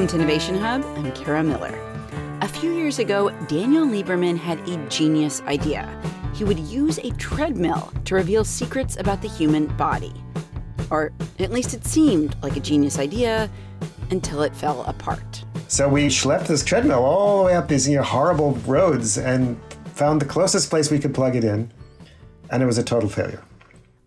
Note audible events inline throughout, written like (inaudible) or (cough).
Welcome to Innovation Hub. I'm Kara Miller. A few years ago, Daniel Lieberman had a genius idea. He would use a treadmill to reveal secrets about the human body. Or at least it seemed like a genius idea until it fell apart. So we schlepped this treadmill all the way up these you know, horrible roads and found the closest place we could plug it in, and it was a total failure.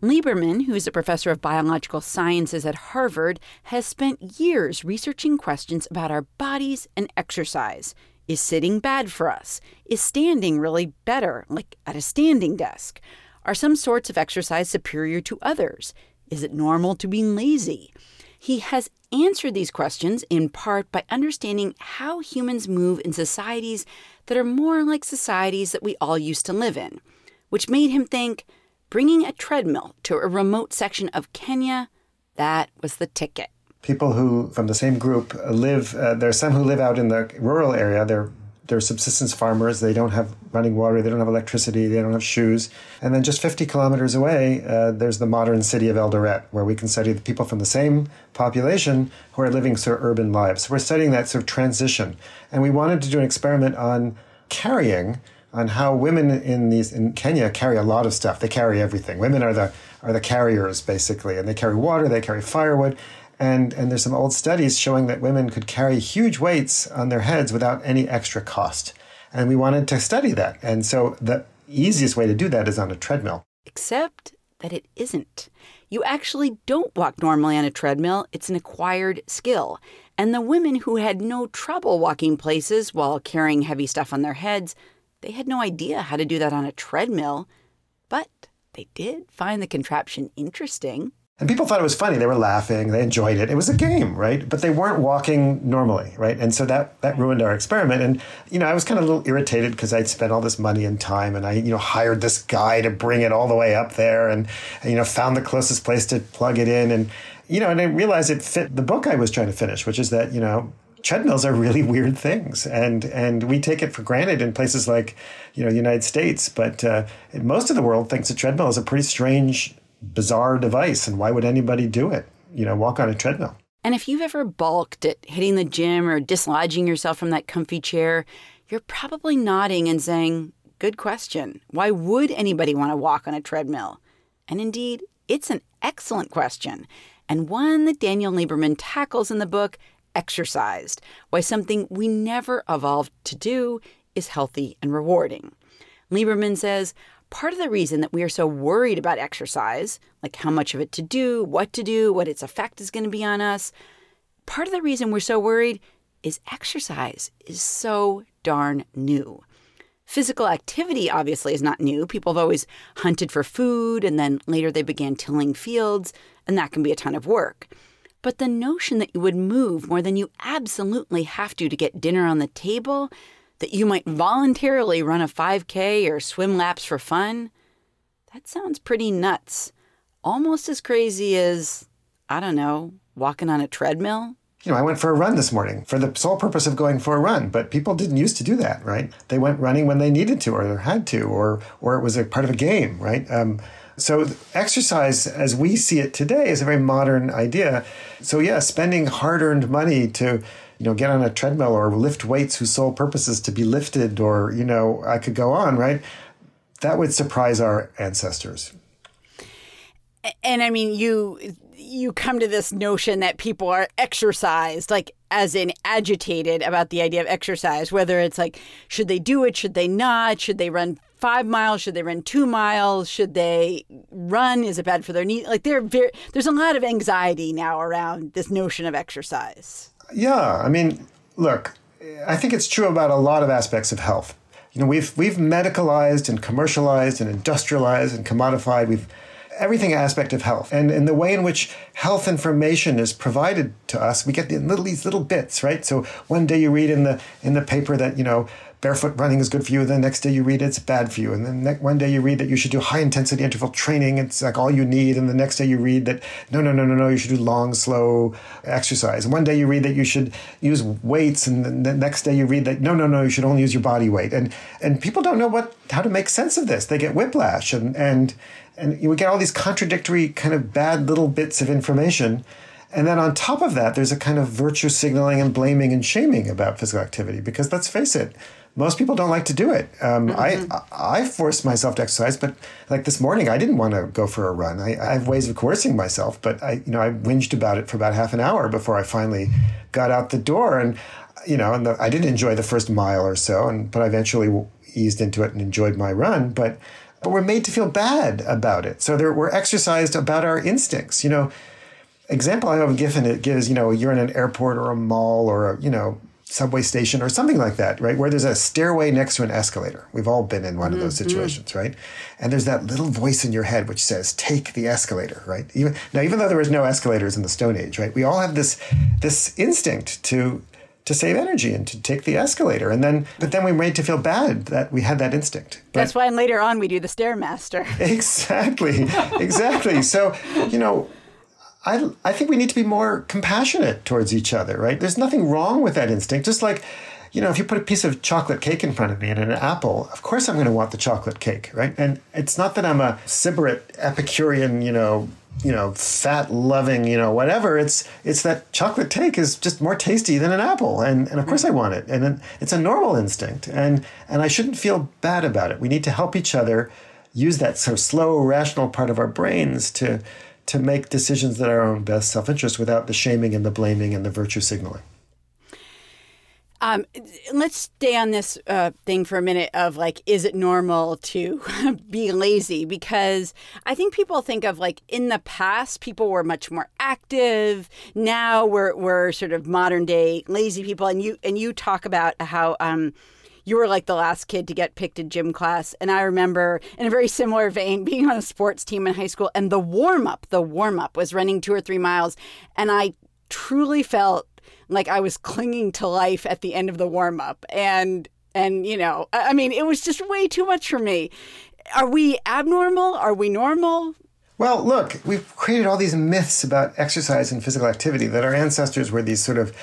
Lieberman, who is a professor of biological sciences at Harvard, has spent years researching questions about our bodies and exercise. Is sitting bad for us? Is standing really better, like at a standing desk? Are some sorts of exercise superior to others? Is it normal to be lazy? He has answered these questions in part by understanding how humans move in societies that are more like societies that we all used to live in, which made him think bringing a treadmill to a remote section of Kenya, that was the ticket. People who, from the same group, live, uh, there are some who live out in the rural area. They're they're subsistence farmers. They don't have running water. They don't have electricity. They don't have shoes. And then just 50 kilometers away, uh, there's the modern city of Eldoret, where we can study the people from the same population who are living sort of urban lives. So we're studying that sort of transition. And we wanted to do an experiment on carrying on how women in these in Kenya carry a lot of stuff. They carry everything. Women are the are the carriers basically, and they carry water, they carry firewood, and and there's some old studies showing that women could carry huge weights on their heads without any extra cost. And we wanted to study that. And so the easiest way to do that is on a treadmill. Except that it isn't. You actually don't walk normally on a treadmill. It's an acquired skill. And the women who had no trouble walking places while carrying heavy stuff on their heads they had no idea how to do that on a treadmill, but they did find the contraption interesting. And people thought it was funny. They were laughing. They enjoyed it. It was a game, right? But they weren't walking normally, right? And so that that ruined our experiment. And you know, I was kind of a little irritated because I'd spent all this money and time, and I you know hired this guy to bring it all the way up there, and, and you know found the closest place to plug it in, and you know, and I realized it fit the book I was trying to finish, which is that you know treadmills are really weird things, and and we take it for granted in places like you know the United States, but uh, most of the world thinks a treadmill is a pretty strange, bizarre device, and why would anybody do it? You know, walk on a treadmill. And if you've ever balked at hitting the gym or dislodging yourself from that comfy chair, you're probably nodding and saying, Good question. Why would anybody want to walk on a treadmill? And indeed, it's an excellent question, and one that Daniel Lieberman tackles in the book exercised, why something we never evolved to do is healthy and rewarding. Lieberman says part of the reason that we are so worried about exercise, like how much of it to do, what to do, what its effect is going to be on us, part of the reason we're so worried is exercise is so darn new. Physical activity obviously is not new. People have always hunted for food and then later they began tilling fields, and that can be a ton of work. But the notion that you would move more than you absolutely have to to get dinner on the table, that you might voluntarily run a 5K or swim laps for fun, that sounds pretty nuts. Almost as crazy as, I don't know, walking on a treadmill. You know, I went for a run this morning for the sole purpose of going for a run, but people didn't used to do that, right? They went running when they needed to or had to, or or it was a part of a game, right? Um, so exercise, as we see it today, is a very modern idea. So yeah, spending hard-earned money to you know get on a treadmill or lift weights whose sole purpose is to be lifted, or you know I could go on, right? That would surprise our ancestors. And I mean, you you come to this notion that people are exercised, like as in agitated about the idea of exercise, whether it's like, should they do it? Should they not? Should they run five miles? Should they run two miles? Should they run? Is it bad for their knee? Like there, there's a lot of anxiety now around this notion of exercise. Yeah, I mean, look, I think it's true about a lot of aspects of health. You know, we've we've medicalized and commercialized and industrialized and commodified. We've everything aspect of health and in the way in which health information is provided to us we get the little, these little bits right so one day you read in the in the paper that you know barefoot running is good for you. The next day you read it's bad for you. And then one day you read that you should do high intensity interval training. It's like all you need. And the next day you read that no, no, no, no, no, you should do long, slow exercise. And one day you read that you should use weights. And the next day you read that no, no, no, you should only use your body weight. And, and people don't know what, how to make sense of this. They get whiplash and, and, and you get all these contradictory kind of bad little bits of information And then on top of that, there's a kind of virtue signaling and blaming and shaming about physical activity because let's face it, most people don't like to do it. Um, mm-hmm. I I force myself to exercise, but like this morning, I didn't want to go for a run. I, I, have ways of coercing myself, but I you know I whinged about it for about half an hour before I finally got out the door, and you know, and the, I didn't enjoy the first mile or so, and but I eventually eased into it and enjoyed my run, but. But we're made to feel bad about it. So we're exercised about our instincts. You know, example I have given it gives, you know, you're in an airport or a mall or a, you know, subway station or something like that, right? Where there's a stairway next to an escalator. We've all been in one mm-hmm. of those mm-hmm. situations, right? And there's that little voice in your head which says, "Take the escalator," right? Even now, even though there was no escalators in the Stone Age, right? We all have this this instinct to to save energy and to take the escalator. And then, but then we made to feel bad that we had that instinct. But That's why later on we do the stairmaster. (laughs) Exactly, exactly. so you know I, I think we need to be more compassionate towards each other, right? There's nothing wrong with that instinct. Just like, you know, if you put a piece of chocolate cake in front of me and an apple, of course I'm going to want the chocolate cake, right? And it's not that I'm a sybarite Epicurean, you know, you know, fat loving, you know, whatever. It's it's that chocolate cake is just more tasty than an apple, and and of course I want it, and it's a normal instinct, and and I shouldn't feel bad about it. We need to help each other use that of slow, rational part of our brains to to make decisions that are our own best self interest without the shaming and the blaming and the virtue signaling. Um, let's stay on this uh, thing for a minute of like, is it normal to (laughs) be lazy? Because I think people think of like in the past, people were much more active. Now we're we're sort of modern day lazy people, and you and you talk about how um, you were like the last kid to get picked in gym class. And I remember, in a very similar vein, (laughs) being on a sports team in high school, and the warm up, the warm up was running two or three miles. And I truly felt like I was clinging to life at the end of the warm up. And, and, you know, I mean, it was just way too much for me. Are we abnormal? Are we normal? Well, look, we've created all these myths about exercise and physical activity that our ancestors were these sort of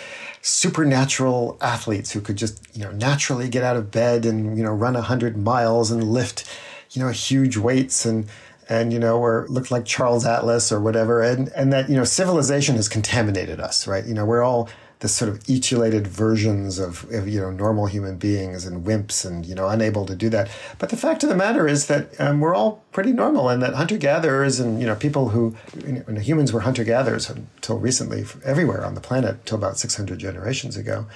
supernatural athletes who could just, you know, naturally get out of bed and, you know, run 100 miles and lift, you know, huge weights and, and you know, or looked like Charles Atlas or whatever, and and that you know, civilization has contaminated us, right? You know, we're all this sort of etiolated versions of, of, you know normal human beings and wimps and you know unable to do that. But the fact of the matter is that um, we're all pretty normal and that hunter gatherers and you know people who you know, humans were hunter gatherers until recently everywhere on the planet until about 600 generations ago.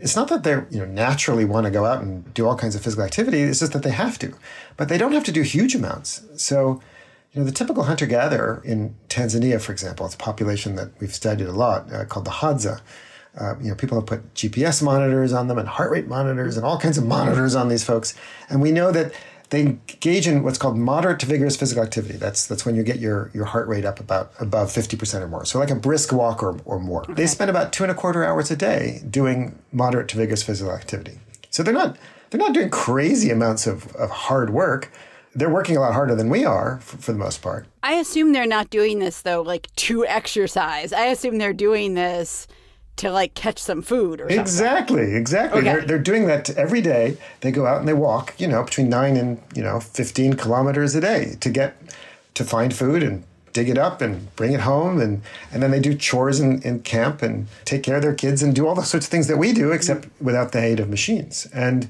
It's not that they you know naturally want to go out and do all kinds of physical activity it's just that they have to. But they don't have to do huge amounts. So you know, the typical hunter gatherer in Tanzania, for example, it's a population that we've studied a lot uh, called the Hadza. Uh, you know, people have put GPS monitors on them and heart rate monitors and all kinds of monitors on these folks. And we know that they engage in what's called moderate to vigorous physical activity. That's that's when you get your, your heart rate up about above 50% or more. So like a brisk walk or, or more. Okay. They spend about two and a quarter hours a day doing moderate to vigorous physical activity. So they're not they're not doing crazy amounts of, of hard work, they're working a lot harder than we are for, for, the most part. I assume they're not doing this though, like to exercise. I assume they're doing this to like catch some food or something. Exactly, exactly. Okay. They're, they're doing that every day. They go out and they walk, you know, between nine and you know fifteen kilometers a day to get to find food and dig it up and bring it home and and then they do chores in, in camp and take care of their kids and do all the sorts of things that we do except without the aid of machines and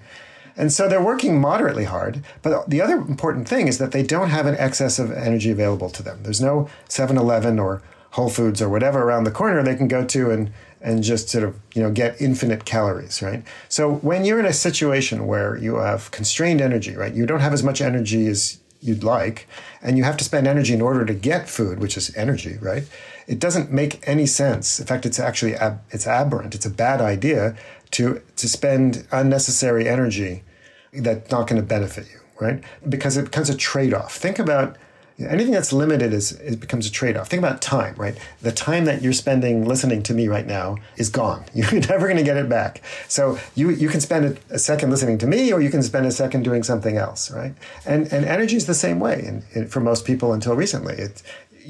and so they're working moderately hard. But the other important thing is that they don't have an excess of energy available to them. There's no 7 Eleven or Whole Foods or whatever around the corner they can go to and and just sort of you know get infinite calories right so when you're in a situation where you have constrained energy right you don't have as much energy as you'd like and you have to spend energy in order to get food which is energy right it doesn't make any sense. In fact it's actually ab- it's aberrant. It's a bad idea to to spend unnecessary energy that's not going to benefit you, right? Because it becomes a trade off. Think about anything that's limited is it becomes a trade-off. Think about time right? The time that you're spending listening to me right now is gone. (laughs) You're never going to get it back. So you you can spend a, second listening to me or you can spend a second doing something else right? And and energy is the same way and for most people until recently. It's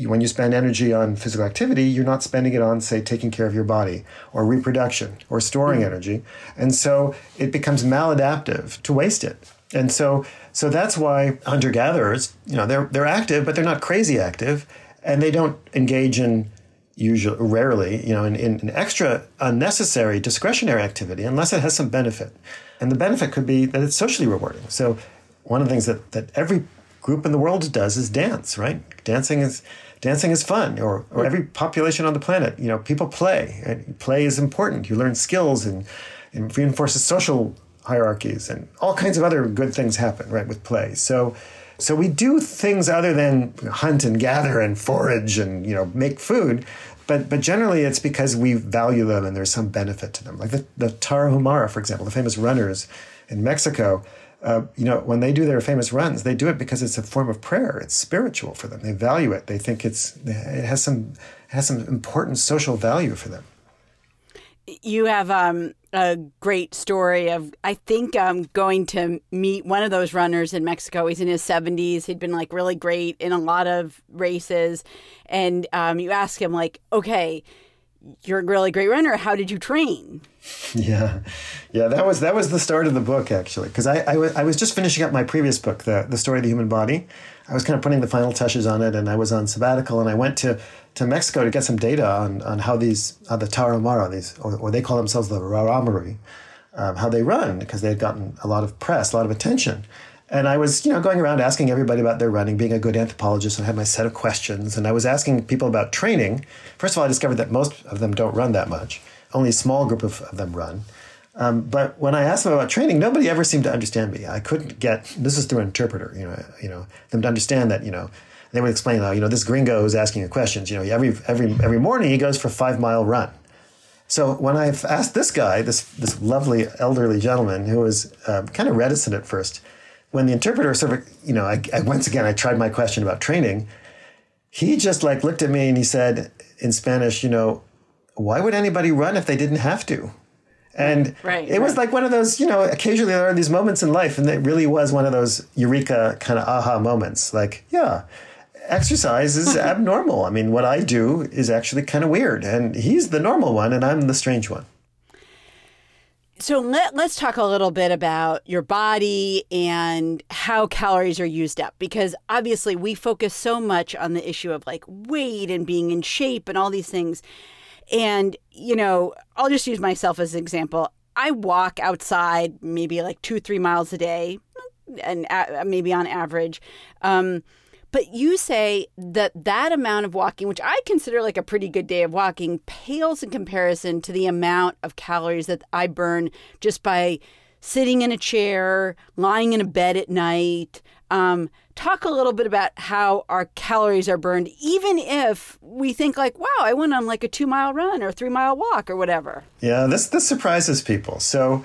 when you spend energy on physical activity, you're not spending it on, say, taking care of your body or reproduction or storing mm-hmm. energy. And so it becomes maladaptive to waste it. And so, so that's why hunter gatherers, you know, they're, they're active, but they're not crazy active. And they don't engage in usually rarely, you know, in, in an extra unnecessary discretionary activity unless it has some benefit. And the benefit could be that it's socially rewarding. So one of the things that, that every group in the world does is dance, right? Dancing is dancing is fun, or, or every population on the planet, you know, people play. And play is important. You learn skills and, and reinforces social hierarchies and all kinds of other good things happen, right, with play. So so we do things other than hunt and gather and forage and you know make food, but but generally it's because we value them and there's some benefit to them. Like the, the Tarahumara, for example, the famous runners in Mexico. Uh, you know, when they do their famous runs, they do it because it's a form of prayer. It's spiritual for them. They value it. They think it's it has some it has some important social value for them you have um, a great story of I think um, going to meet one of those runners in Mexico. He's in his seventies. He'd been like really great in a lot of races, and um, you ask him like, "Okay, you're a really great runner. How did you train?" Yeah, yeah, that was that was the start of the book actually, because I, I, w- I was just finishing up my previous book, the the story of the human body. I was kind of putting the final touches on it, and I was on sabbatical, and I went to to Mexico to get some data on, on how these how the Tarahumara, these or, or, they call themselves the Raramuri, um, how they run because they had gotten a lot of press, a lot of attention. And I was, you know, going around asking everybody about their running, being a good anthropologist, and I had my set of questions. And I was asking people about training. First of all, I discovered that most of them don't run that much. Only a small group of, of them run. Um, but when I asked them about training, nobody ever seemed to understand me. I couldn't get this is through an interpreter, you know, you know, them to understand that, you know, they would explain how you know this gringo who's asking questions. You know, every every every morning he goes for a five mile run. So when I've asked this guy, this this lovely elderly gentleman who was uh, kind of reticent at first, when the interpreter sort of you know, I, I, once again I tried my question about training. He just like looked at me and he said in Spanish, you know, why would anybody run if they didn't have to? And right, it right. was like one of those, you know, occasionally there are these moments in life, and it really was one of those eureka kind of aha moments. Like, yeah, exercise is (laughs) abnormal. I mean, what I do is actually kind of weird, and he's the normal one, and I'm the strange one. So let, let's talk a little bit about your body and how calories are used up because obviously we focus so much on the issue of like weight and being in shape and all these things. And, you know, I'll just use myself as an example. I walk outside maybe like two, three miles a day, and maybe on average. Um, but you say that that amount of walking, which I consider like a pretty good day of walking, pales in comparison to the amount of calories that I burn just by sitting in a chair, lying in a bed at night. Um, talk a little bit about how our calories are burned, even if we think like, wow, I went on like a two mile run or three mile walk or whatever. Yeah, this this surprises people. So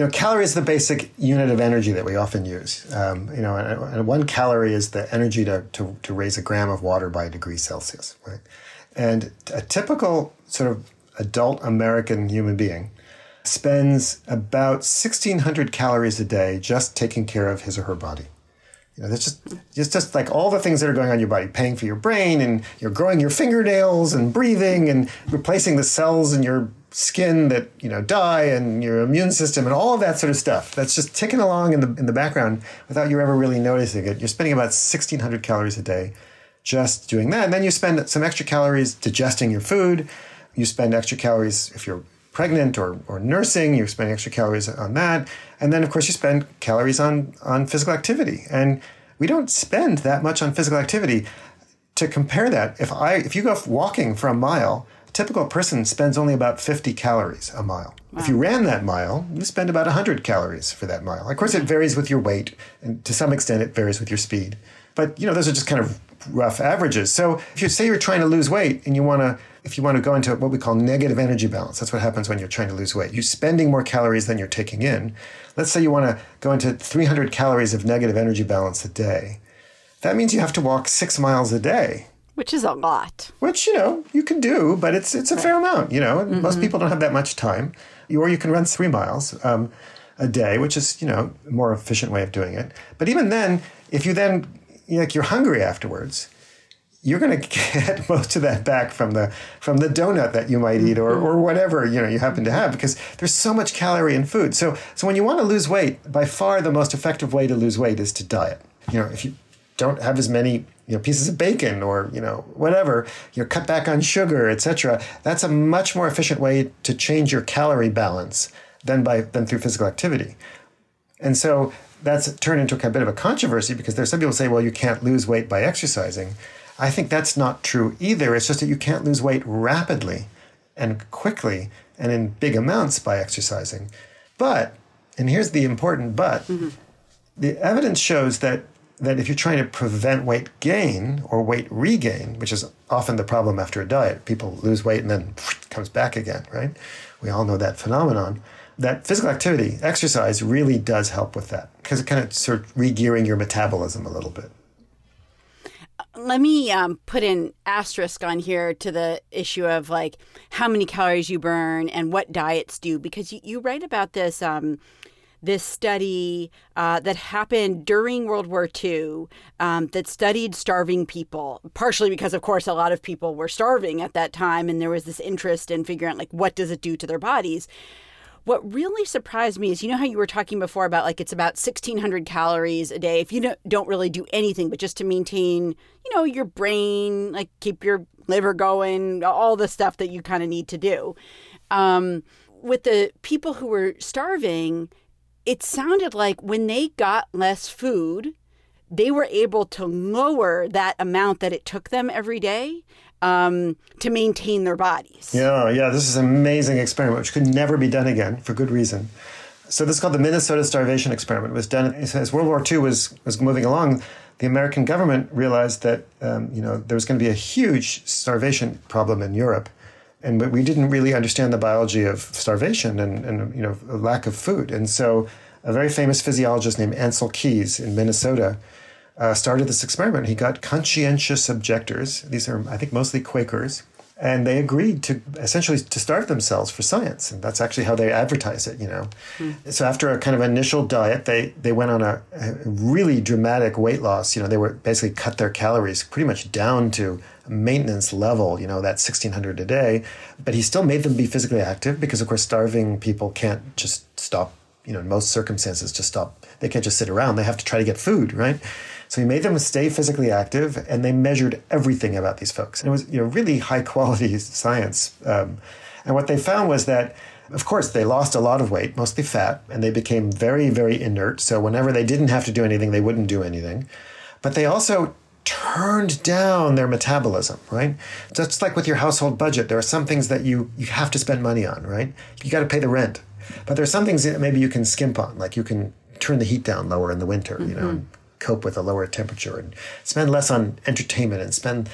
you know, calorie is the basic unit of energy that we often use. Um, you know, and, and, one calorie is the energy to, to, to raise a gram of water by a degree Celsius, right? And a typical sort of adult American human being spends about 1,600 calories a day just taking care of his or her body. You know, that's just it's just like all the things that are going on in your body, paying for your brain and you're growing your fingernails and breathing and replacing the cells in your skin that you know die and your immune system and all of that sort of stuff that's just ticking along in the in the background without you ever really noticing it. You're spending about 1600 calories a day just doing that. And then you spend some extra calories digesting your food. You spend extra calories if you're pregnant or, or nursing you spend extra calories on that and then of course you spend calories on on physical activity and we don't spend that much on physical activity to compare that if i if you go walking for a mile a typical person spends only about 50 calories a mile. Wow. If you ran that mile, you spend about 100 calories for that mile. Of course, it hmm. varies with your weight, and to some extent, it varies with your speed. But you know, those are just kind of rough averages. So if you say you're trying to lose weight and you want to if you want to go into what we call negative energy balance, that's what happens when you're trying to lose weight. You're spending more calories than you're taking in. Let's say you want to go into 300 calories of negative energy balance a day. That means you have to walk six miles a day which is a lot. Which you know you can do, but it's it's a fair amount. You know, mm-hmm. most people don't have that much time. Or you can run three miles um, a day, which is you know a more efficient way of doing it. But even then, if you then like you're hungry afterwards, you're going to get (laughs) most of that back from the from the donut that you might eat or, or whatever you know you happen to have because there's so much calorie in food. So so when you want to lose weight, by far the most effective way to lose weight is to diet. You know, if you don't have as many you know pieces of bacon or you know whatever you know cut back on sugar etc that's a much more efficient way to change your calorie balance than by than through physical activity and so that's turned into a bit of a controversy because there's some people say well you can't lose weight by exercising. I think that's not true either. It's just that you can't lose weight rapidly and quickly and in big amounts by exercising. But and here's the important but mm-hmm. the evidence shows that that if you're trying to prevent weight gain or weight regain, which is often the problem after a diet, people lose weight and then comes back again, right? We all know that phenomenon. That physical activity, exercise, really does help with that because it kind of sort of regearing your metabolism a little bit. Let me um, put an asterisk on here to the issue of like how many calories you burn and what diets do, because you, you write about this. Um, this study uh, that happened during World War II um, that studied starving people, partially because, of course, a lot of people were starving at that time, and there was this interest in figuring out like what does it do to their bodies. What really surprised me is you know how you were talking before about like it's about 1600 calories a day if you don't, really do anything but just to maintain, you know, your brain, like keep your liver going, all the stuff that you kind of need to do. Um, with the people who were starving, it sounded like when they got less food, they were able to lower that amount that it took them every day um, to maintain their bodies. Yeah, yeah, this is an amazing experiment, which could never be done again for good reason. So this is called the Minnesota Starvation Experiment. It was done as World War II was was moving along. The American government realized that um, you know there was going to be a huge starvation problem in Europe, and we didn't really understand the biology of starvation and, and you know lack of food. And so, a very famous physiologist named Ansel Keys in Minnesota uh, started this experiment. He got conscientious objectors; these are, I think, mostly Quakers, and they agreed to essentially to starve themselves for science, and that's actually how they advertise it. You know, mm. so after a kind of initial diet, they they went on a, a really dramatic weight loss. You know, they were basically cut their calories pretty much down to maintenance level, you know, that 1600 a day, but he still made them be physically active because, of course, starving people can't just stop, you know, in most circumstances, just stop. They can't just sit around. They have to try to get food, right? So he made them stay physically active and they measured everything about these folks. And it was, you know, really high quality (laughs) science. Um, and what they found was that of course, they lost a lot of weight, mostly fat, and they became very, very inert. So, whenever they didn't have to do anything, they wouldn't do anything. But they also turned down their metabolism, right? Just like with your household budget, there are some things that you you have to spend money on, right? You got to pay the rent. But there are some things that maybe you can skimp on, like you can turn the heat down lower in the winter, mm-hmm. you know, mm-hmm. Cope with a lower temperature and spend less on entertainment and spend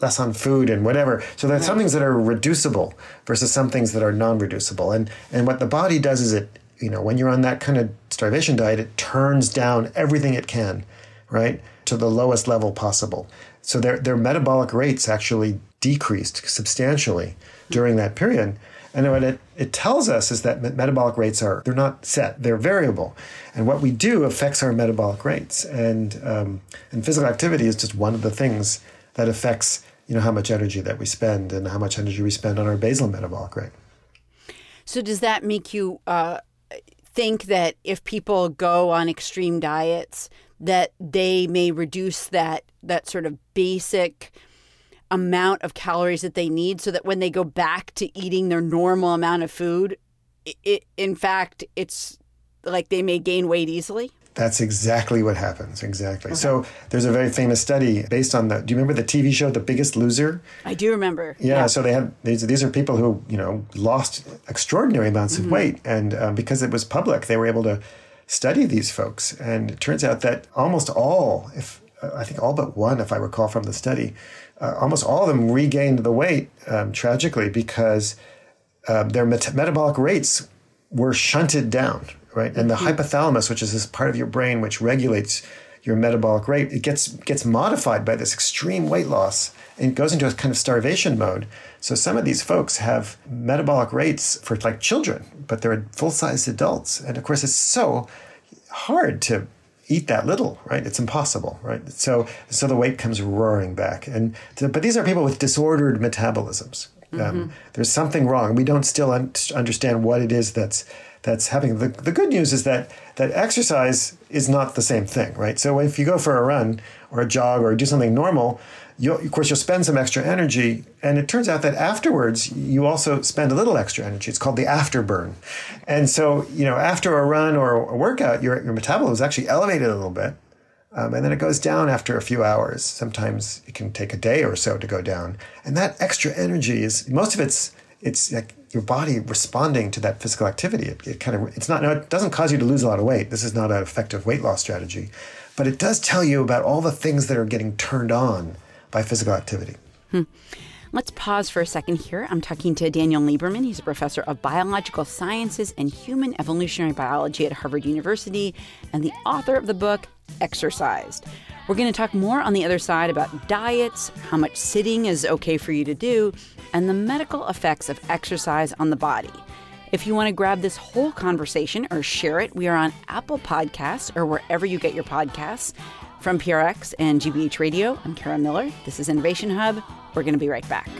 less on food and whatever. So there are some things that are reducible versus some things that are non-reducible. And and what the body does is it, you know, when you're on that kind of starvation diet, it turns down everything it can, right? to the lowest level possible. So their, their metabolic rates actually decreased substantially during that period. And what it, it tells us is that metabolic rates are, they're not set, they're variable. And what we do affects our metabolic rates. And, um, and physical activity is just one of the things that affects, you know, how much energy that we spend and how much energy we spend on our basal metabolic rate. So does that make you uh, think that if people go on extreme diets, that they may reduce that that sort of basic amount of calories that they need so that when they go back to eating their normal amount of food it, it, in fact it's like they may gain weight easily that's exactly what happens. Exactly. Okay. So there's a very famous study based on the. Do you remember the TV show The Biggest Loser? I do remember. Yeah. yeah. So they had these. These are people who you know lost extraordinary amounts mm-hmm. of weight, and um, because it was public, they were able to study these folks. And it turns out that almost all, if I think all but one, if I recall from the study, uh, almost all of them regained the weight um, tragically because um, their met- metabolic rates were shunted down, right? And the mm-hmm. hypothalamus, which is this part of your brain which regulates your metabolic rate, it gets gets modified by this extreme weight loss and goes into a kind of starvation mode. So some of these folks have metabolic rates for like children, but they're full sized adults. And of course, it's so hard to eat that little, right? It's impossible, right? So, so the weight comes roaring back. And to, but these are people with disordered metabolisms. Um, mm-hmm. Um, there's something wrong. We don't still un- understand what it is that's that's happening. The, the good news is that that exercise is not the same thing, right? So if you go for a run or a jog or do something normal, you'll, of course you'll spend some extra energy, and it turns out that afterwards you also spend a little extra energy. It's called the afterburn, and so you know after a run or a workout, your your metabolism is actually elevated a little bit. Um, and then it goes down after a few hours. Sometimes it can take a day or so to go down. And that extra energy is most of it's it's like your body responding to that physical activity. It, it kind of it's not no, it doesn't cause you to lose a lot of weight. This is not an effective weight loss strategy, but it does tell you about all the things that are getting turned on by physical activity. Hmm. Let's pause for a second here. I'm talking to Daniel Lieberman. He's a professor of biological sciences and human evolutionary biology at Harvard University and the author of the book Exercised. We're going to talk more on the other side about diets, how much sitting is okay for you to do, and the medical effects of exercise on the body. If you want to grab this whole conversation or share it, we are on Apple Podcasts or wherever you get your podcasts. From PRX and GBH Radio, I'm Kara Miller. This is Innovation Hub. We're going to be right back.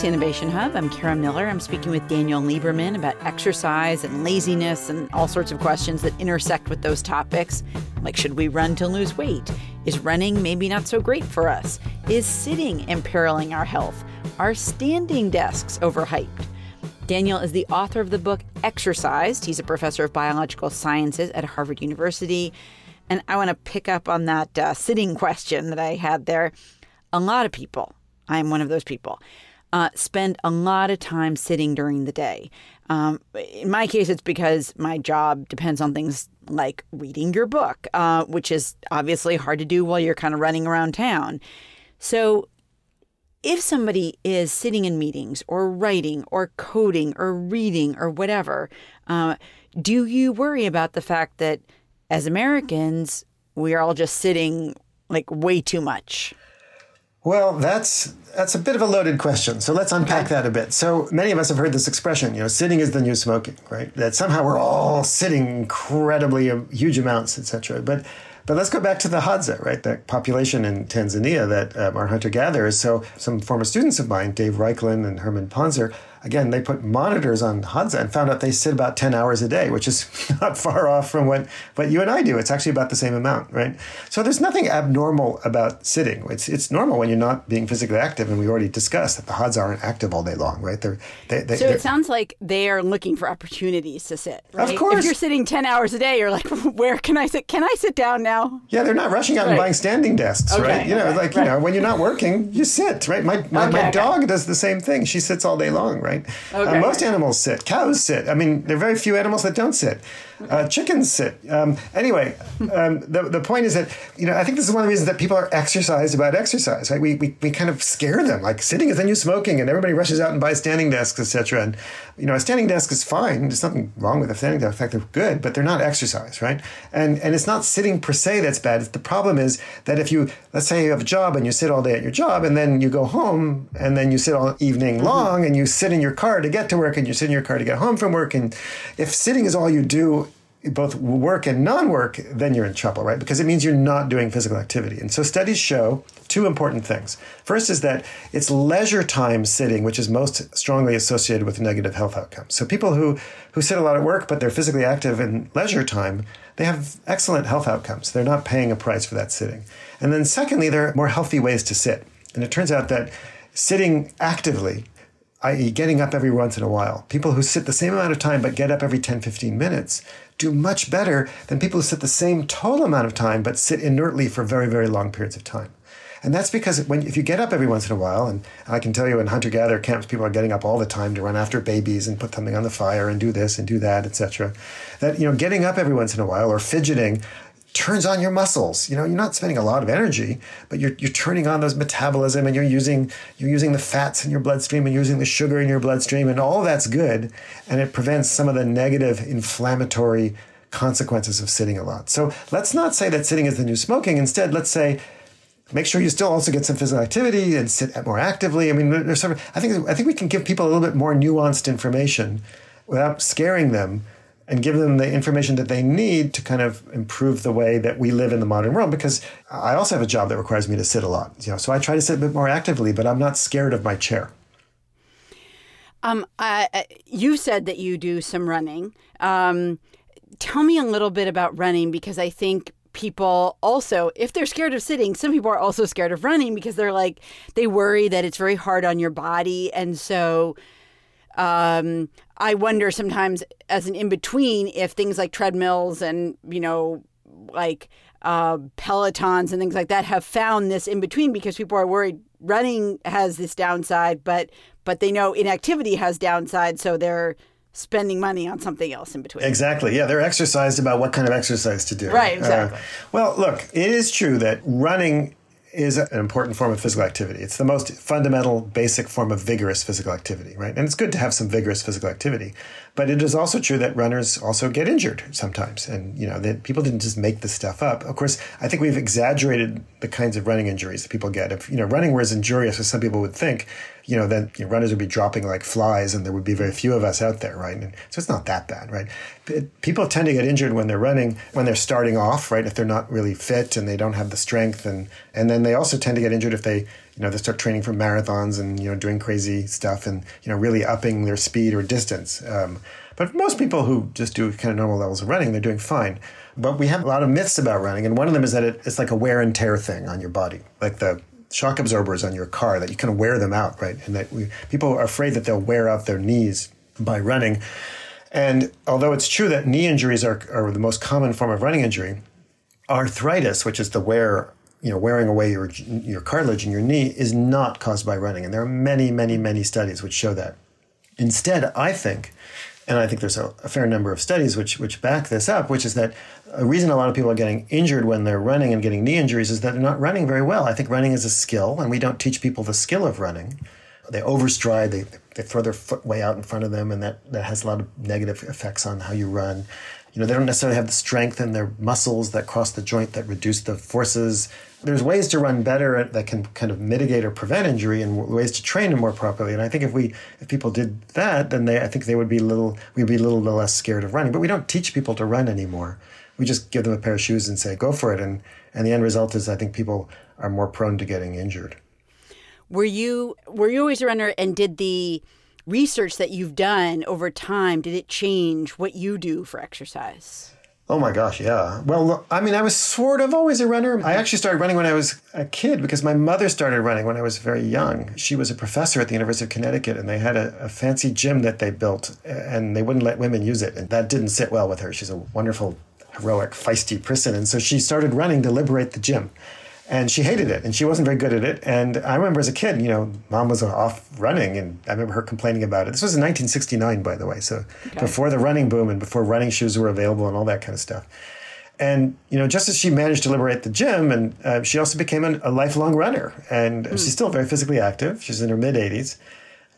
To Innovation Hub. I'm Kara Miller. I'm speaking with Daniel Lieberman about exercise and laziness and all sorts of questions that intersect with those topics. Like, should we run to lose weight? Is running maybe not so great for us? Is sitting imperiling our health? Are standing desks overhyped? Daniel is the author of the book Exercised. He's a professor of biological sciences at Harvard University. And I want to pick up on that uh, sitting question that I had there. A lot of people I'm one of those people. Uh, spend a lot of time sitting during the day. Um, in my case, it's because my job depends on things like reading your book, uh, which is obviously hard to do while you're kind of running around town. So, if somebody is sitting in meetings or writing or coding or reading or whatever, uh, do you worry about the fact that as Americans, we are all just sitting like way too much? Well, that's that's a bit of a loaded question. So let's unpack okay. that a bit. So many of us have heard this expression, you know, sitting is the new smoking, right? That somehow we're all sitting incredibly uh, huge amounts, etc. But but let's go back to the Hadza, right? That population in Tanzania that um, are hunter gatherers. So some former students of mine, Dave Raichlen and Herman Pontzer, again, they put monitors on Hadza and found out they sit about 10 hours a day, which is (laughs) not far off from what, what you and I do. It's actually about the same amount, right? So there's nothing abnormal about sitting. It's, it's normal when you're not being physically active. And we already discussed that the Hadza aren't active all day long, right? They're, they, they, so it sounds like they are looking for opportunities to sit, right? Of course. If you're sitting 10 hours a day, you're like, (laughs) where can I sit? Can I sit down now? Yeah, they're not rushing out right. and buying standing desks, okay, right? You know, okay, like, right. you know, when you're not working, you sit, right? My, my, okay, my dog does the same thing. She sits all day long, right? Okay. Uh, most animals sit. Cows sit. I mean, there are very few animals that don't sit. Uh, chickens sit. Um, anyway, um, the, the point is that, you know, I think this is one of the reasons that people are exercised about exercise, right? We, we, we kind of scare them, like sitting is the new smoking, and everybody rushes out and buys standing desks, etc. And, you know, a standing desk is fine. There's nothing wrong with a standing desk. In fact, they're good, but they're not exercise, right? And, and it's not sitting per se that's bad. The problem is that if you, let's say you have a job and you sit all day at your job, and then you go home, and then you sit all evening mm-hmm. long, and you sit in your car to get to work, and you sit in your car to get home from work. And if sitting is all you do, both work and non-work, then you're in trouble, right? Because it means you're not doing physical activity. And so studies show two important things. First is that it's leisure time sitting, which is most strongly associated with negative health outcomes. So people who who sit a lot at work but they're physically active in leisure time, they have excellent health outcomes. They're not paying a price for that sitting. And then secondly, there are more healthy ways to sit. And it turns out that sitting actively i.e., getting up every once in a while. People who sit the same amount of time but get up every 10, 15 minutes do much better than people who sit the same total amount of time but sit inertly for very, very long periods of time. And that's because when if you get up every once in a while, and I can tell you in hunter gatherer camps, people are getting up all the time to run after babies and put something on the fire and do this and do that, etc. That you know, getting up every once in a while or fidgeting turns on your muscles. You know, you're not spending a lot of energy, but you're, you're turning on those metabolism and you're using you're using the fats in your bloodstream and using the sugar in your bloodstream and all that's good and it prevents some of the negative inflammatory consequences of sitting a lot. So let's not say that sitting is the new smoking. Instead, let's say make sure you still also get some physical activity and sit more actively. I mean, there's sort of, I think I think we can give people a little bit more nuanced information without scaring them and give them the information that they need to kind of improve the way that we live in the modern world because I also have a job that requires me to sit a lot you know so I try to sit a bit more actively but I'm not scared of my chair. Um, you said that you do some running. Um, tell me a little bit about running because I think people also if they're scared of sitting some people are also scared of running because they're like they worry that it's very hard on your body and so um, I wonder sometimes as an in between if things like treadmills and you know like uh, pelotons and things like that have found this in between because people are worried running has this downside, but but they know inactivity has downside, so they're spending money on something else in between. Exactly. Yeah, they're exercised about what kind of exercise to do. Right. Exactly. Uh, well, look, it is true that running is an important form of physical activity. It's the most fundamental, basic form of vigorous physical activity, right? And it's good to have some vigorous physical activity. But it is also true that runners also get injured sometimes. And, you know, that people didn't just make this stuff up. Of course, I think we've exaggerated the kinds of running injuries that people get. If, you know, running were as injurious as some people would think, you know, then you know, runners would be dropping like flies and there would be very few of us out there, right? And so it's not that bad, right? People tend to get injured when they're running, when they're starting off, right? If they're not really fit and they don't have the strength. And, and then they also tend to get injured if they, you know, they start training for marathons and, you know, doing crazy stuff and, you know, really upping their speed or distance. Um, but most people who just do kind of normal levels of running, they're doing fine. But we have a lot of myths about running, and one of them is that it, it's like a wear and tear thing on your body, like the shock absorbers on your car that you of wear them out, right? And that we, people are afraid that they'll wear out their knees by running. And although it's true that knee injuries are, are the most common form of running injury, arthritis, which is the wear you know, wearing away your your cartilage in your knee is not caused by running, and there are many, many, many studies which show that. Instead, I think, and I think there's a, a, fair number of studies which which back this up, which is that a reason a lot of people are getting injured when they're running and getting knee injuries is that they're not running very well. I think running is a skill, and we don't teach people the skill of running. They overstride, they, they throw their foot way out in front of them, and that, that has a lot of negative effects on how you run. You know they don't necessarily have the strength in their muscles that cross the joint that reduce the forces. There's ways to run better that can kind of mitigate or prevent injury and ways to train them more properly. And i think if we if people did that then they i think they would be little we'd be a little less scared of running. But we don't teach people to run anymore we just give them a pair of shoes and say go for it and and the end result is i think people are more prone to getting injured were you were you always a runner and did the research that you've done over time, did it change what you do for exercise? Oh my gosh, yeah. Well, I mean, I was sort of always a runner. I actually started running when I was a kid because my mother started running when I was very young. She was a professor at the University of Connecticut and they had a, a fancy gym that they built and they wouldn't let women use it. And that didn't sit well with her. She's a wonderful, heroic, feisty person. And so she started running to liberate the gym. And she hated it and she wasn't very good at it. And i remember as a kid you know mom was off running and i remember her complaining about it. This was in 1969 by the way so okay. before the running boom and before running shoes were available and all that kind of stuff. And you know just as she managed to liberate the gym and uh, she also became an, a lifelong runner. And mm. she's still very physically active. She's in her mid 80s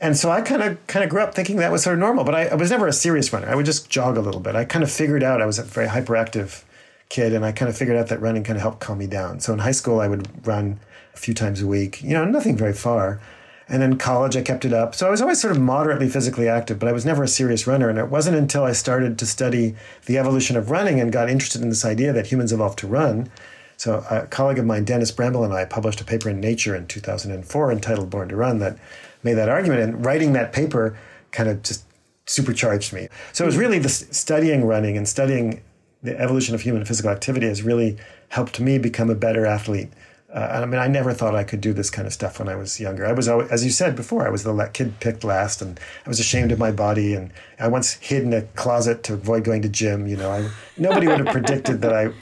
and so I kind of kind of grew up thinking that was sort of normal, but I, I was never a serious runner. I would just jog a little bit. I kind of figured out I was a very hyperactive kid, and I kind of figured out that running kind of helped calm me down. So in high school, I would run a few times a week, you know, nothing very far. And then college, I kept it up. So I was always sort of moderately physically active, but I was never a serious runner. And it wasn't until I started to study the evolution of running and got interested in this idea that humans evolved to run. So a colleague of mine, Dennis Bramble, and I published a paper in Nature in 2004 entitled Born to Run that made that argument. And writing that paper kind of just supercharged me. So it was really the studying running and studying the evolution of human physical activity has really helped me become a better athlete. Uh, I mean, I never thought I could do this kind of stuff when I was younger. I was, always, as you said before, I was the kid picked last, and I was ashamed of my body. And I once hid in a closet to avoid going to gym. You know, I, nobody would have predicted that I,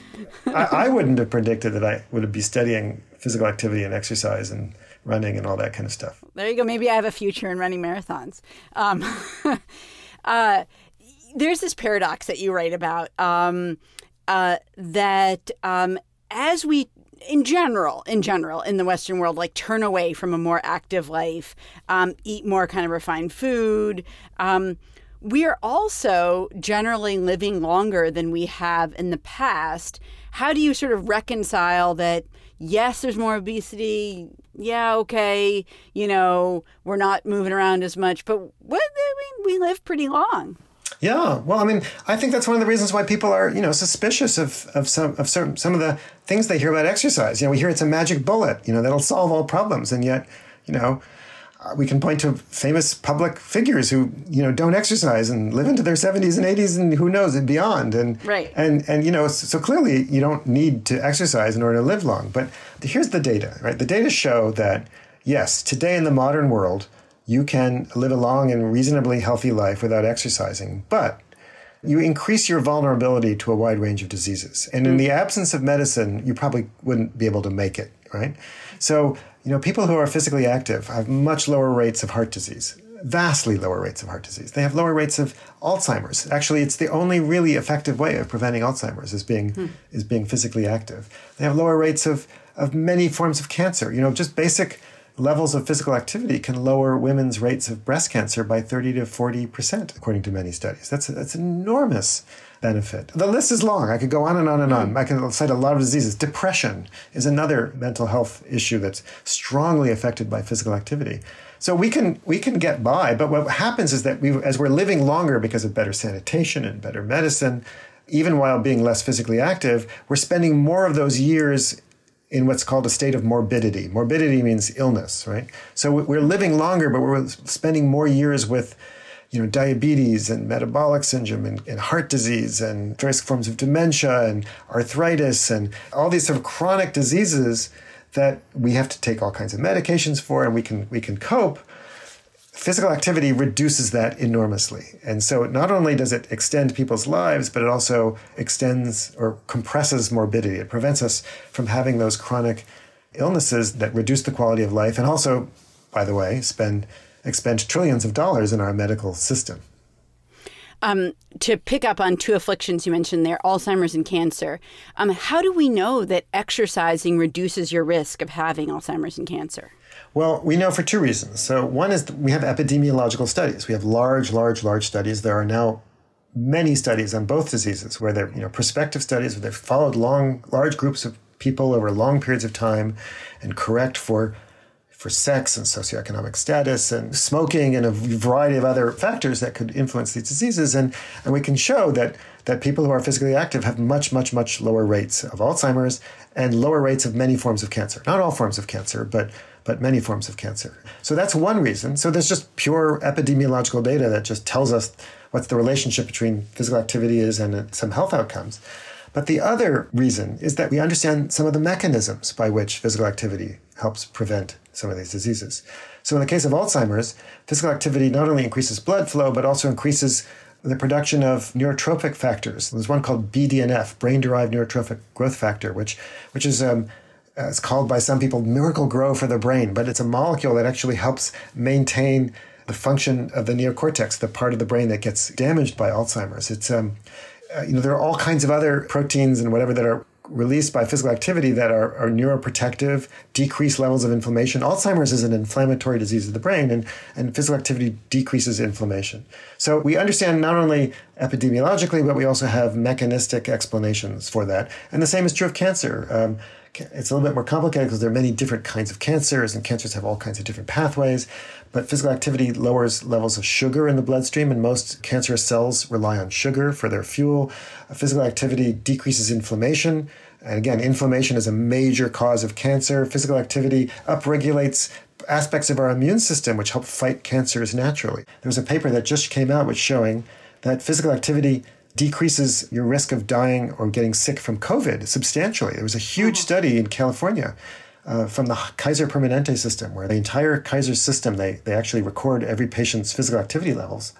I, I wouldn't have predicted that I would be studying physical activity and exercise and running and all that kind of stuff. There you go. Maybe I have a future in running marathons. Um, (laughs) uh, there's this paradox that you write about. Um, uh, that um, as we in general, in general, in the Western world, like turn away from a more active life, um, eat more kind of refined food. Um, we are also generally living longer than we have in the past. How do you sort of reconcile that? Yes, there's more obesity. Yeah, okay. You know, we're not moving around as much, but we, we live pretty long. Yeah, well, I mean, I think that's one of the reasons why people are, you know, suspicious of, of some of some some of the things they hear about exercise. You know, we hear it's a magic bullet, you know, that'll solve all problems, and yet, you know, Uh, we can point to famous public figures who, you know, don't exercise and live into their 70s and 80s and who knows and beyond. And right. and and you know, so clearly you don't need to exercise in order to live long. But here's the data, right? The data show that yes, today in the modern world you can live a long and reasonably healthy life without exercising, but you increase your vulnerability to a wide range of diseases. And in mm. the absence of medicine, you probably wouldn't be able to make it, right? So, you know, people who are physically active have much lower rates of heart disease, vastly lower rates of heart disease. They have lower rates of Alzheimer's. Actually, it's the only really effective way of preventing Alzheimer's is being hmm. is being physically active. They have lower rates of of many forms of cancer. You know, just basic levels of physical activity can lower women's rates of breast cancer by 30 to 40%, according to many studies. That's, that's enormous benefit. The list is long. I could go on and on and on. I can cite a lot of diseases. Depression is another mental health issue that's strongly affected by physical activity. So we can we can get by, but what happens is that we as we're living longer because of better sanitation and better medicine, even while being less physically active, we're spending more of those years in what's called a state of morbidity. Morbidity means illness, right? So we're living longer, but we're spending more years with, you know, diabetes and metabolic syndrome and, and heart disease and various forms of dementia and arthritis and all these sort of chronic diseases that we have to take all kinds of medications for, and we can we can cope physical activity reduces that enormously. And so not only does it extend people's lives, but it also extends or compresses morbidity. It prevents us from having those chronic illnesses that reduce the quality of life and also, by the way, spend expend trillions of dollars in our medical system. Um, to pick up on two afflictions you mentioned there, Alzheimer's and cancer, um, how do we know that exercising reduces your risk of having Alzheimer's and cancer? Well, we know for two reasons. So, one is we have epidemiological studies. We have large, large, large studies. There are now many studies on both diseases where they're, you know, prospective studies where they've followed long, large groups of people over long periods of time and correct for for sex and socioeconomic status and smoking and a variety of other factors that could influence these diseases. And, and we can show that, that people who are physically active have much, much, much lower rates of Alzheimer's and lower rates of many forms of cancer. Not all forms of cancer, but but many forms of cancer. So that's one reason. So there's just pure epidemiological data that just tells us what the relationship between physical activity is and uh, some health outcomes. But the other reason is that we understand some of the mechanisms by which physical activity helps prevent some of these diseases. So in the case of Alzheimer's, physical activity not only increases blood flow, but also increases the production of neurotrophic factors. There's one called BDNF, brain-derived neurotrophic growth factor, which which is um, uh, it's called by some people miracle grow for the brain, but it's a molecule that actually helps maintain the function of the neocortex, the part of the brain that gets damaged by Alzheimer's. It's um, uh, you know there are all kinds of other proteins and whatever that are released by physical activity that are, are neuroprotective, decrease levels of inflammation. Alzheimer's is an inflammatory disease of the brain, and, and physical activity decreases inflammation. So we understand not only epidemiologically, but we also have mechanistic explanations for that. And the same is true of cancer. Um, it's a little bit more complicated because there are many different kinds of cancers, and cancers have all kinds of different pathways. But physical activity lowers levels of sugar in the bloodstream, and most cancerous cells rely on sugar for their fuel. Physical activity decreases inflammation. And again, inflammation is a major cause of cancer. Physical activity upregulates aspects of our immune system which help fight cancers naturally. There was a paper that just came out which showing that physical activity decreases your risk of dying or getting sick from COVID substantially. There was a huge study in California uh, from the Kaiser Permanente system, where the entire Kaiser system, they, they actually record every patient's physical activity levels.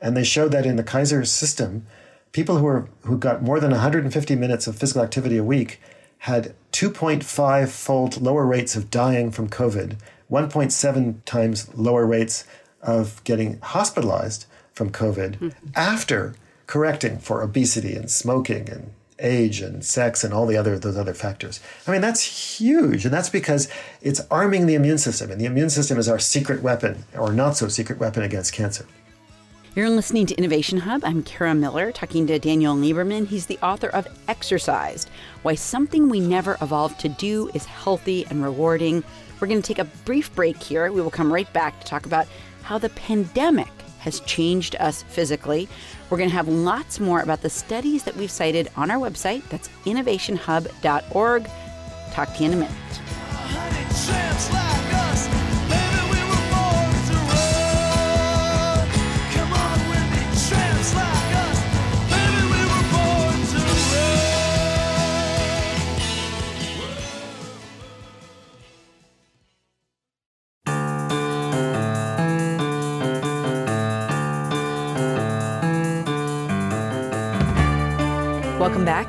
And they showed that in the Kaiser system, people who, were, who got more than 150 minutes of physical activity a week had 2.5 fold lower rates of dying from COVID, 1.7 times lower rates of getting hospitalized from COVID mm-hmm. after correcting for obesity and smoking and age and sex and all the other those other factors. I mean, that's huge, and that's because it's arming the immune system, and the immune system is our secret weapon, or not so secret weapon against cancer. You're listening to Innovation Hub. I'm Kara Miller, talking to Daniel Lieberman. He's the author of Exercised Why Something We Never Evolved to Do is Healthy and Rewarding. We're going to take a brief break here. We will come right back to talk about how the pandemic has changed us physically. We're going to have lots more about the studies that we've cited on our website. That's innovationhub.org. Talk to you in a minute.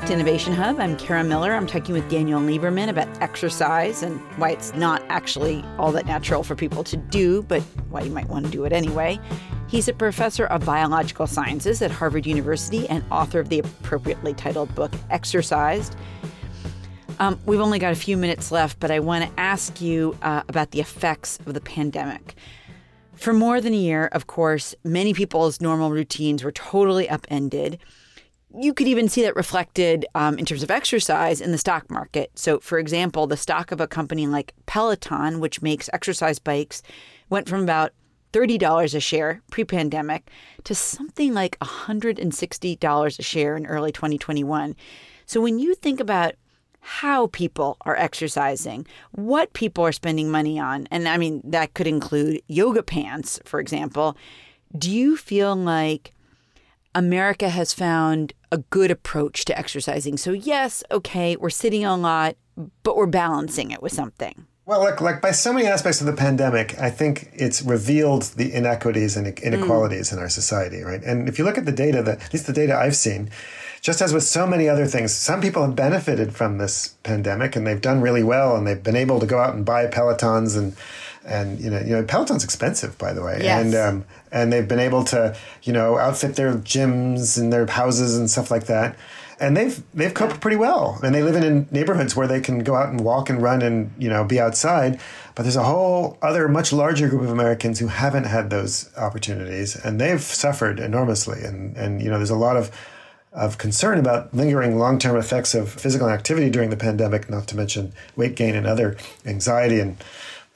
To Innovation Hub. I'm Kara Miller. I'm talking with Daniel Lieberman about exercise and why it's not actually all that natural for people to do, but why you might want to do it anyway. He's a professor of biological sciences at Harvard University and author of the appropriately titled book Exercised. Um, we've only got a few minutes left, but I want to ask you uh, about the effects of the pandemic. For more than a year, of course, many people's normal routines were totally upended you could even see that reflected um, in terms of exercise in the stock market. So, for example, the stock of a company like Peloton, which makes exercise bikes, went from about $30 a share pre pandemic to something like $160 a share in early 2021. So, when you think about how people are exercising, what people are spending money on, and I mean, that could include yoga pants, for example, do you feel like America has found a good approach to exercising. So, yes, okay, we're sitting a lot, but we're balancing it with something. Well, like, like by so many aspects of the pandemic, I think it's revealed the inequities and inequalities mm. in our society, right? And if you look at the data, that at least the data I've seen, just as with so many other things, some people have benefited from this pandemic and they've done really well and they've been able to go out and buy Pelotons and and you know, you know, Peloton's expensive, by the way, yes. and um, and they've been able to, you know, outfit their gyms and their houses and stuff like that, and they've they've coped pretty well, and they live in, in neighborhoods where they can go out and walk and run and you know be outside. But there's a whole other much larger group of Americans who haven't had those opportunities, and they've suffered enormously, and and you know, there's a lot of of concern about lingering long term effects of physical activity during the pandemic, not to mention weight gain and other anxiety. And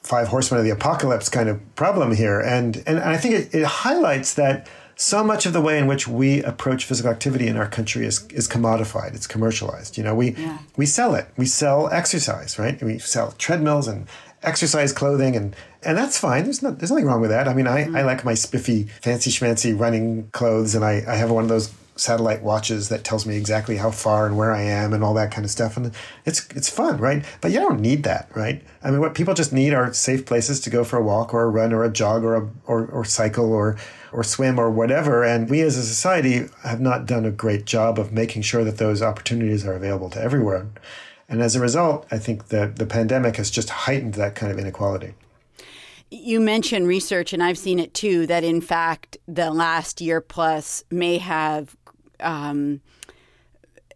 five horsemen of the apocalypse kind of problem here. And, and I think it, it highlights that so much of the way in which we approach physical activity in our country is, is commodified. It's commercialized. You know, we, yeah. we sell it. We sell exercise, right? We sell treadmills and exercise clothing and and that's fine. There's not there's nothing wrong with that. I mean I, mm. I like my spiffy, fancy schmancy running clothes and I, I have one of those satellite watches that tells me exactly how far and where I am and all that kind of stuff. And it's it's fun, right? But you don't need that, right? I mean, what people just need are safe places to go for a walk or a run or a jog or a, or, or cycle or or swim or whatever. And we as a society have not done a great job of making sure that those opportunities are available to everyone. And as a result, I think that the pandemic has just heightened that kind of inequality. You mentioned research, and I've seen it too, that in fact, the last year plus may have um,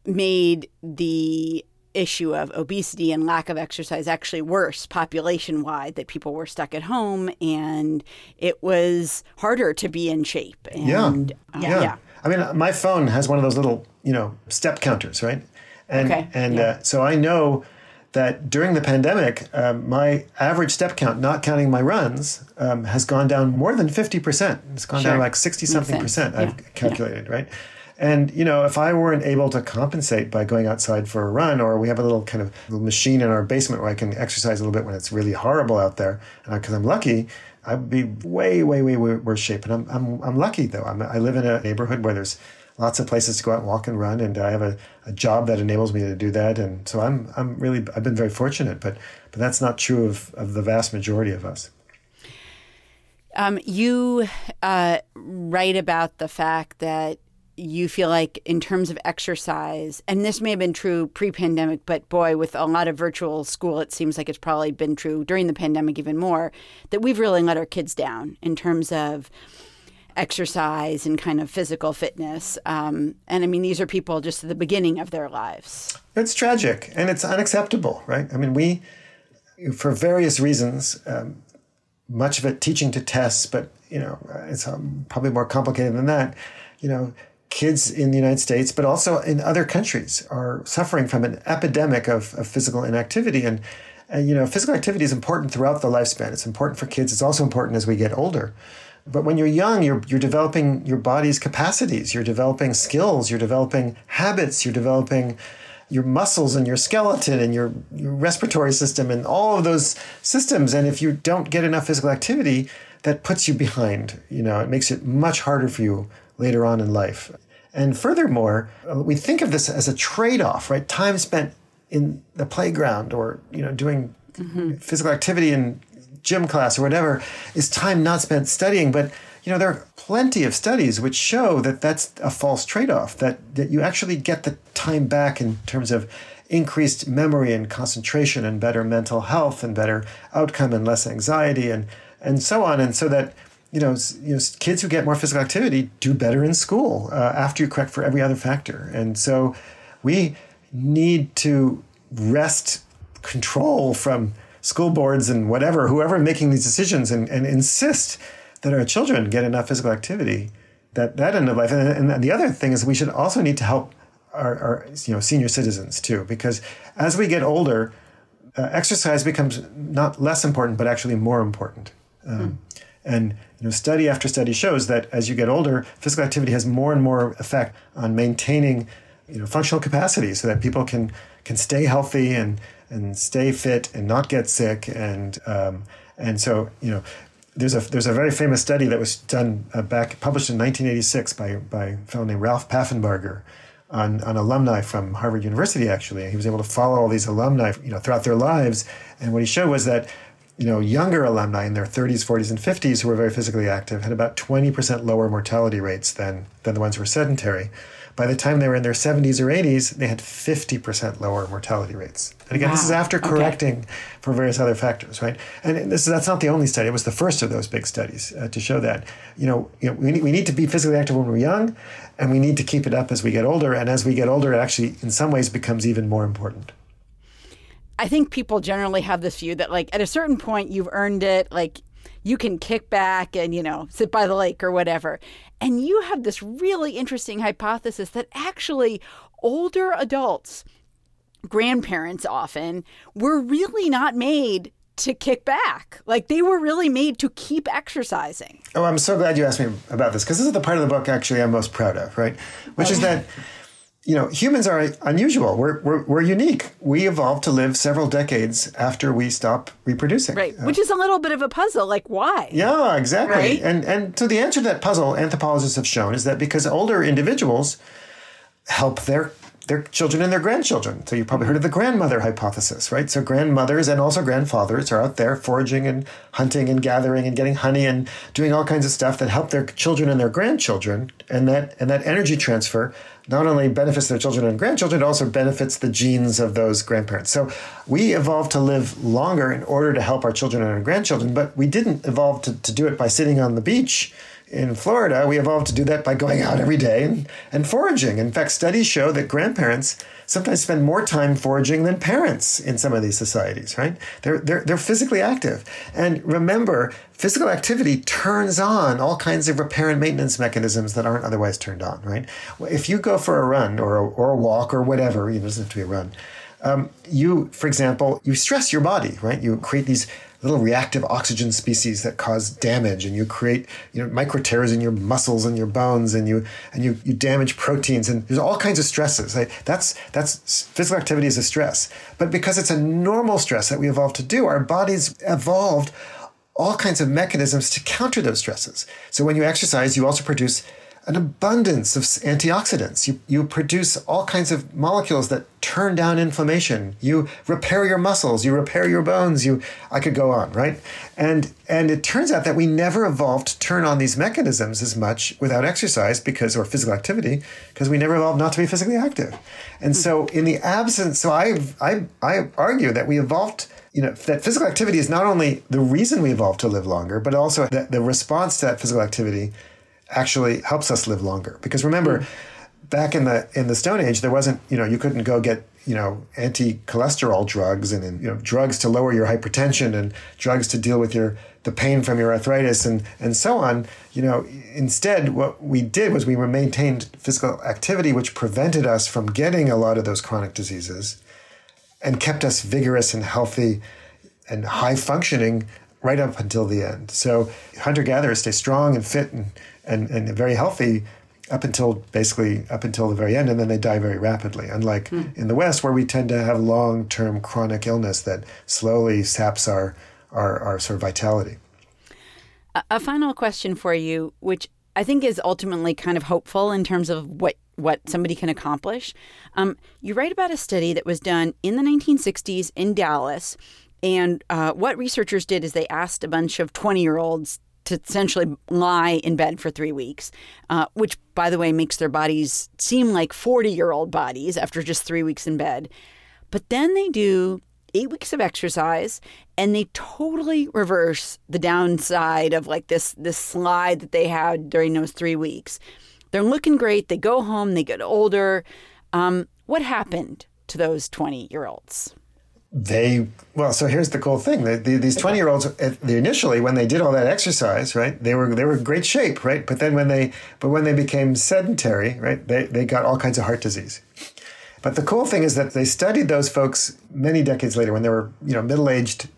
made the issue of obesity and lack of exercise actually worse population wide that people were stuck at home and it was harder to be in shape and yeah. Uh, yeah. yeah. i mean my phone has one of those little you know step counters right and okay. and yeah. uh, so i know that during the pandemic, um, my average step count, not counting my runs, um, has gone down more than 50%. It's gone sure. down like 60 something percent, I've calculated, right? And you know, if I weren't able to compensate by going outside for a run, or we have a little kind of little machine in our basement where I can exercise a little bit when it's really horrible out there, because I'm lucky, I'd be way, way, way way worse shape. And I'm, I'm, I'm lucky though. I'm, I live in a neighborhood where there's lots of places to go out and walk and run, and I have a, a job that enables me to do that. And so I'm, I'm really, I've been very fortunate. But, but that's not true of, of the vast majority of us. Um, you uh, write about the fact that you feel like in terms of exercise and this may have been true pre-pandemic but boy with a lot of virtual school it seems like it's probably been true during the pandemic even more that we've really let our kids down in terms of exercise and kind of physical fitness. Um, and I mean, these are people just at the beginning of their lives. It's tragic and it's unacceptable, right? I mean, we, for various reasons, um, much of it teaching to tests, but you know, it's um, probably more complicated than that. You know, kids in the United States, but also in other countries, are suffering from an epidemic of, of physical inactivity. And, and, you know, physical activity is important throughout the lifespan. It's important for kids. It's also important as we get older. But when you're young, you're, you're developing your body's capacities. You're developing skills. You're developing habits. You're developing your muscles and your skeleton and your, your respiratory system and all of those systems. And if you don't get enough physical activity, that puts you behind. You know, it makes it much harder for you later on in life. And furthermore, we think of this as a trade-off, right? Time spent in the playground or you know doing mm-hmm. physical activity in gym class or whatever is time not spent studying. But you know there are plenty of studies which show that that's a false trade-off. That that you actually get the time back in terms of increased memory and concentration and better mental health and better outcome and less anxiety and and so on. And so that you know, you know, kids who get more physical activity do better in school uh, after you correct for every other factor. And so we need to wrest control from school boards and whatever, whoever making these decisions and, and insist that our children get enough physical activity that that end of life. And, and the other thing is we should also need to help our, our you know senior citizens too, because as we get older, uh, exercise becomes not less important, but actually more important. Um, mm. And you know, study after study shows that as you get older, physical activity has more and more effect on maintaining you know, functional capacity so that people can can stay healthy and and stay fit and not get sick. And um, and so you know there's a there's a very famous study that was done uh, back published in 1986 by by a fellow named Ralph Paffenbarger on, on alumni from Harvard University actually. He was able to follow all these alumni you know throughout their lives. And what he showed was that you know, younger alumni in their 30s, 40s, and 50s who were very physically active had about 20% lower mortality rates than, than the ones who were sedentary. By the time they were in their 70s or 80s, they had 50% lower mortality rates. And again, wow. this is after correcting okay. for various other factors, right? And this is, that's not the only study. It was the first of those big studies uh, to show that, you know, you know we, need, we need to be physically active when we're young, and we need to keep it up as we get older. And as we get older, it actually, in some ways, becomes even more important. I think people generally have this view that like at a certain point you've earned it, like you can kick back and you know sit by the lake or whatever. And you have this really interesting hypothesis that actually older adults, grandparents often, were really not made to kick back. Like they were really made to keep exercising. Oh, I'm so glad you asked me about this because this is the part of the book actually I'm most proud of, right? Which oh. is that you know, humans are unusual. We're, we're, we're unique. We evolved to live several decades after we stop reproducing. Right, uh, which is a little bit of a puzzle. Like, why? Yeah, exactly. Right? And, and so the answer to that puzzle, anthropologists have shown, is that because older individuals help their their children and their grandchildren. So you've probably heard of the grandmother hypothesis, right? So grandmothers and also grandfathers are out there foraging and hunting and gathering and getting honey and doing all kinds of stuff that help their children and their grandchildren. And that and that energy transfer not only benefits their children and grandchildren, it also benefits the genes of those grandparents. So we evolved to live longer in order to help our children and our grandchildren, but we didn't evolve to, to do it by sitting on the beach in Florida, we evolved to do that by going out every day and, foraging. In fact, studies show that grandparents sometimes spend more time foraging than parents in some of these societies, right? They're, they're, they're physically active. And remember, physical activity turns on all kinds of repair and maintenance mechanisms that aren't otherwise turned on, right? If you go for a run or a, or a walk or whatever, it doesn't have to be a run, um, you, for example, you stress your body, right? You create these little reactive oxygen species that cause damage and you create you know micro tears in your muscles and your bones and you and you, you damage proteins and there's all kinds of stresses. That's that's physical activity is a stress. But because it's a normal stress that we evolved to do our bodies evolved all kinds of mechanisms to counter those stresses. So when you exercise you also produce an abundance of antioxidants. You, you produce all kinds of molecules that turn down inflammation. You repair your muscles. You repair your bones. You, I could go on, right? And, and it turns out that we never evolved to turn on these mechanisms as much without exercise because, or physical activity, because we never evolved not to be physically active. And so in the absence, so I, I, I argue that we evolved you know that physical activity is not only the reason we evolved to live longer, but also that the response to that physical activity actually helps us live longer. Because remember, mm. back in the in the Stone Age, there wasn't you know you couldn't go get you know anti-cholesterol drugs and, and you know drugs to lower your hypertension and drugs to deal with your the pain from your arthritis and and so on. You know, instead, what we did was we maintained physical activity, which prevented us from getting a lot of those chronic diseases, and kept us vigorous and healthy and high functioning right up until the end. So hunter gatherers stay strong and fit and, and, and very healthy up until basically up until the very end, and then they die very rapidly. Unlike mm. in the West, where we tend to have long term chronic illness that slowly saps our, our, our sort of vitality. A, a final question for you, which I think is ultimately kind of hopeful in terms of what what somebody can accomplish. Um, you write about a study that was done in the 1960s in Dallas and uh, what researchers did is they asked a bunch of 20 year olds to essentially lie in bed for three weeks, uh, which, by the way, makes their bodies seem like 40 year old bodies after just three weeks in bed. But then they do eight weeks of exercise and they totally reverse the downside of like this this slide that they had during those three weeks. They're looking great. They go home. They get older. Um, what happened to those 20 year olds they well so here's the cool thing. The, the, these 20 year olds initially when they did all that exercise right they were they were great shape right? But then when they but when they became sedentary right they, they got all kinds of heart disease. But the cool thing is that they studied those folks many decades later when they were you know middle-aged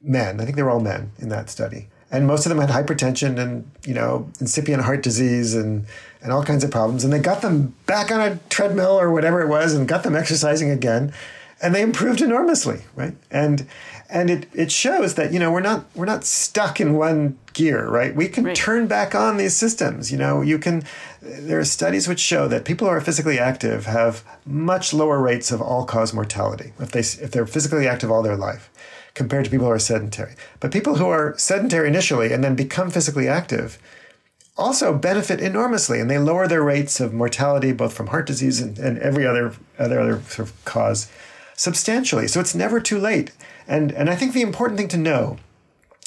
men. I think they were all men in that study. And most of them had hypertension and you know incipient heart disease and and all kinds of problems. And they got them back on a treadmill or whatever it was and got them exercising again and they improved enormously, right? And and it, it shows that you know we're not we're not stuck in one gear, right? We can right. turn back on these systems. You know, you can. There are studies which show that people who are physically active have much lower rates of all cause mortality if they if they're physically active all their life compared to people who are sedentary. But people who are sedentary initially and then become physically active also benefit enormously and they lower their rates of mortality both from heart disease and, and every other other other sort of cause substantially. So it's never too late. And and I think the important thing to know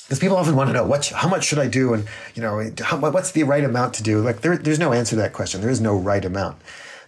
because people often want to know what how much should I do and you know how, what's the right amount to do. Like there, there's no answer to that question. There is no right amount.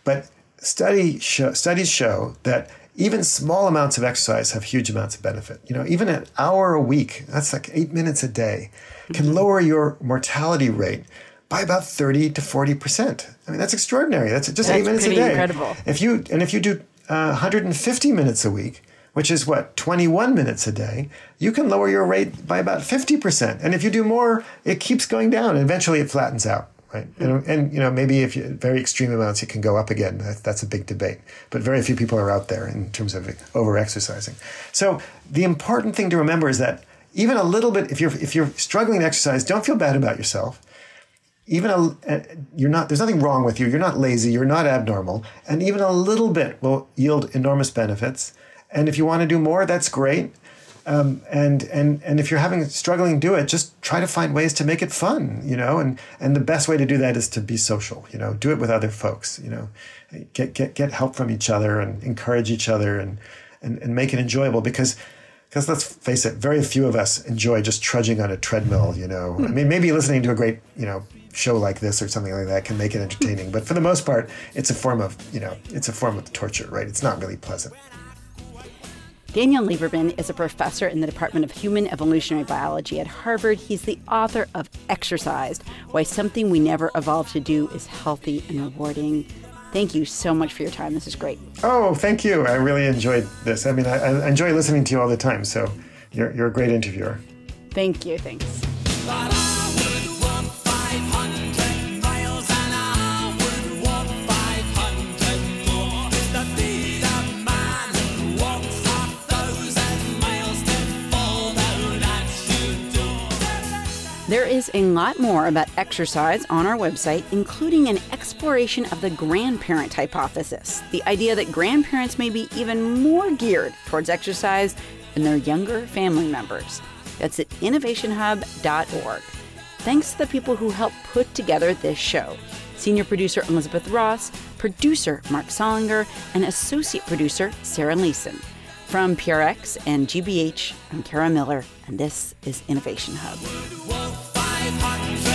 But study show, studies show that even small amounts of exercise have huge amounts of benefit. You know, even an hour a week, that's like eight minutes a day, can mm-hmm. lower your mortality rate by about 30 to 40%. I mean, that's extraordinary. That's just that's eight minutes a day. Incredible. If you, and if you do uh, 150 minutes a week, which is what, 21 minutes a day, you can lower your rate by about 50%. And if you do more, it keeps going down. And eventually it flattens out. Right. And, and, you know, maybe if you, very extreme amounts, it can go up again. That, that's a big debate. But very few people are out there in terms of over exercising. So the important thing to remember is that even a little bit, if you're, if you're struggling to exercise, don't feel bad about yourself even a, you're not there's nothing wrong with you. You're not lazy. You're not abnormal. And even a little bit will yield enormous benefits. And if you want to do more that's great. Um, and and and if you're having struggling do it. Just try to find ways to make it fun you know? And and the best way to do that is to be social you know? Do it with other folks you know? Get get get help from each other and encourage each other and and, and make it enjoyable because because let's face it, very few of us enjoy just trudging on a treadmill. You know, I mean, maybe listening to a great, you know, show like this or something like that can make it entertaining. But for the most part, it's a form of, you know, it's a form of torture, right? It's not really pleasant. Daniel Lieberman is a professor in the Department of Human Evolutionary Biology at Harvard. He's the author of Exercised Why Something We Never Evolved to Do is Healthy and Rewarding. Thank you so much for your time. This is great. Oh, thank you. I really enjoyed this. I mean, I, I enjoy listening to you all the time. So you're, you're a great interviewer. Thank you. Thanks. Is a lot more about exercise on our website, including an exploration of the grandparent hypothesis the idea that grandparents may be even more geared towards exercise than their younger family members. That's at innovationhub.org. Thanks to the people who helped put together this show senior producer Elizabeth Ross, producer Mark Solinger, and associate producer Sarah Leeson. From PRX and GBH, I'm Kara Miller, and this is Innovation Hub life hot